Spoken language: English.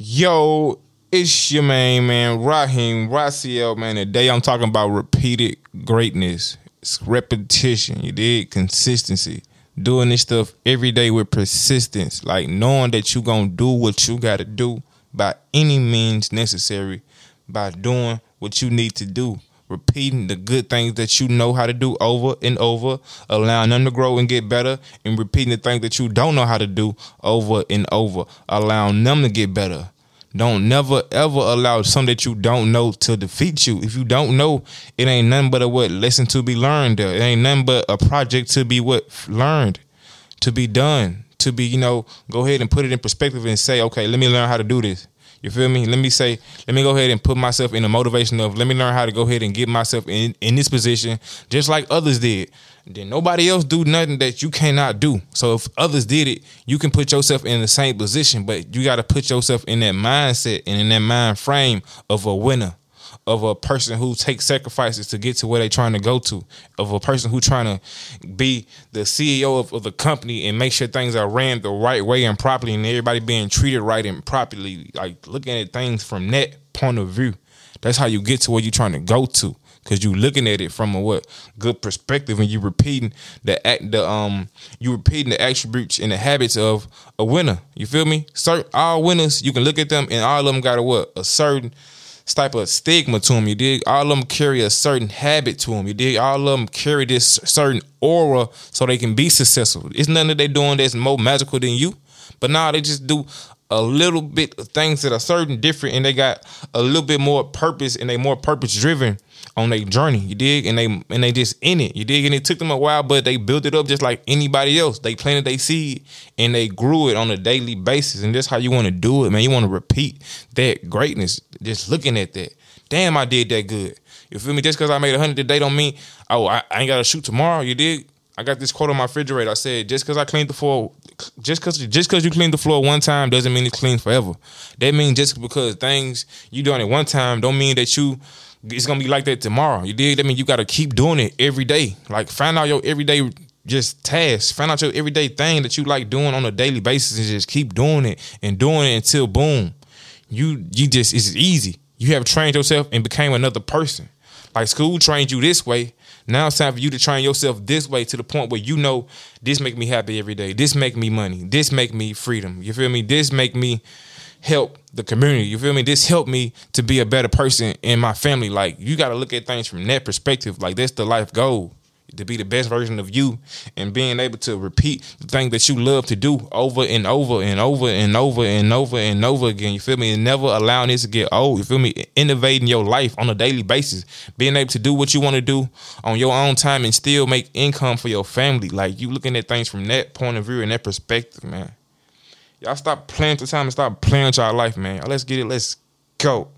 Yo, it's your main man, Raheem Raciel, man. Today I'm talking about repeated greatness. It's repetition, you did consistency. Doing this stuff every day with persistence, like knowing that you gonna do what you gotta do by any means necessary, by doing what you need to do. Repeating the good things that you know how to do over and over, allowing them to grow and get better, and repeating the things that you don't know how to do over and over, allowing them to get better don't never ever allow something that you don't know to defeat you. If you don't know, it ain't nothing but a what lesson to be learned. It ain't nothing but a project to be what learned, to be done, to be you know go ahead and put it in perspective and say, okay, let me learn how to do this. You feel me? Let me say, let me go ahead and put myself in the motivation of let me learn how to go ahead and get myself in in this position, just like others did. Then nobody else do nothing that you cannot do. So if others did it, you can put yourself in the same position, but you got to put yourself in that mindset and in that mind frame of a winner of a person who takes sacrifices to get to where they're trying to go to, of a person who trying to be the CEO of, of, the company and make sure things are ran the right way and properly and everybody being treated right and properly, like looking at things from that point of view. That's how you get to where you're trying to go to. Cause you looking at it from a what good perspective and you repeating the act the um you repeating the attributes and the habits of a winner. You feel me? Certain all winners, you can look at them and all of them got a what? A certain type of stigma to them. You dig? All of them carry a certain habit to them. You dig? All of them carry this certain aura so they can be successful. It's nothing that they're doing that's more magical than you. But now they just do a little bit of things that are certain different and they got a little bit more purpose and they more purpose driven on their journey. You dig? And they and they just in it. You dig? And it took them a while, but they built it up just like anybody else. They planted they seed and they grew it on a daily basis. And that's how you want to do it, man. You want to repeat that greatness. Just looking at that. Damn, I did that good. You feel me? Just because I made a hundred today don't mean oh I, I ain't gotta shoot tomorrow. You dig? I got this quote on my refrigerator. I said, just because I cleaned the floor, just because just because you cleaned the floor one time doesn't mean it's clean forever. That means just because things you doing it one time don't mean that you it's gonna be like that tomorrow. You did. That mean you got to keep doing it every day. Like find out your everyday just task. Find out your everyday thing that you like doing on a daily basis and just keep doing it and doing it until boom, you you just it's easy. You have trained yourself and became another person. Like school trained you this way. Now it's time for you to train yourself this way to the point where you know this make me happy every day. This make me money. This make me freedom. You feel me? This make me help the community. You feel me? This helped me to be a better person in my family. Like you got to look at things from that perspective. Like that's the life goal to be the best version of you and being able to repeat the thing that you love to do over and over and over and over and over and over again. You feel me? And never allowing this to get old. You feel me? Innovating your life on a daily basis. Being able to do what you want to do on your own time and still make income for your family. Like you looking at things from that point of view and that perspective, man. Y'all stop playing the time and stop playing with y'all life, man. Let's get it. Let's go.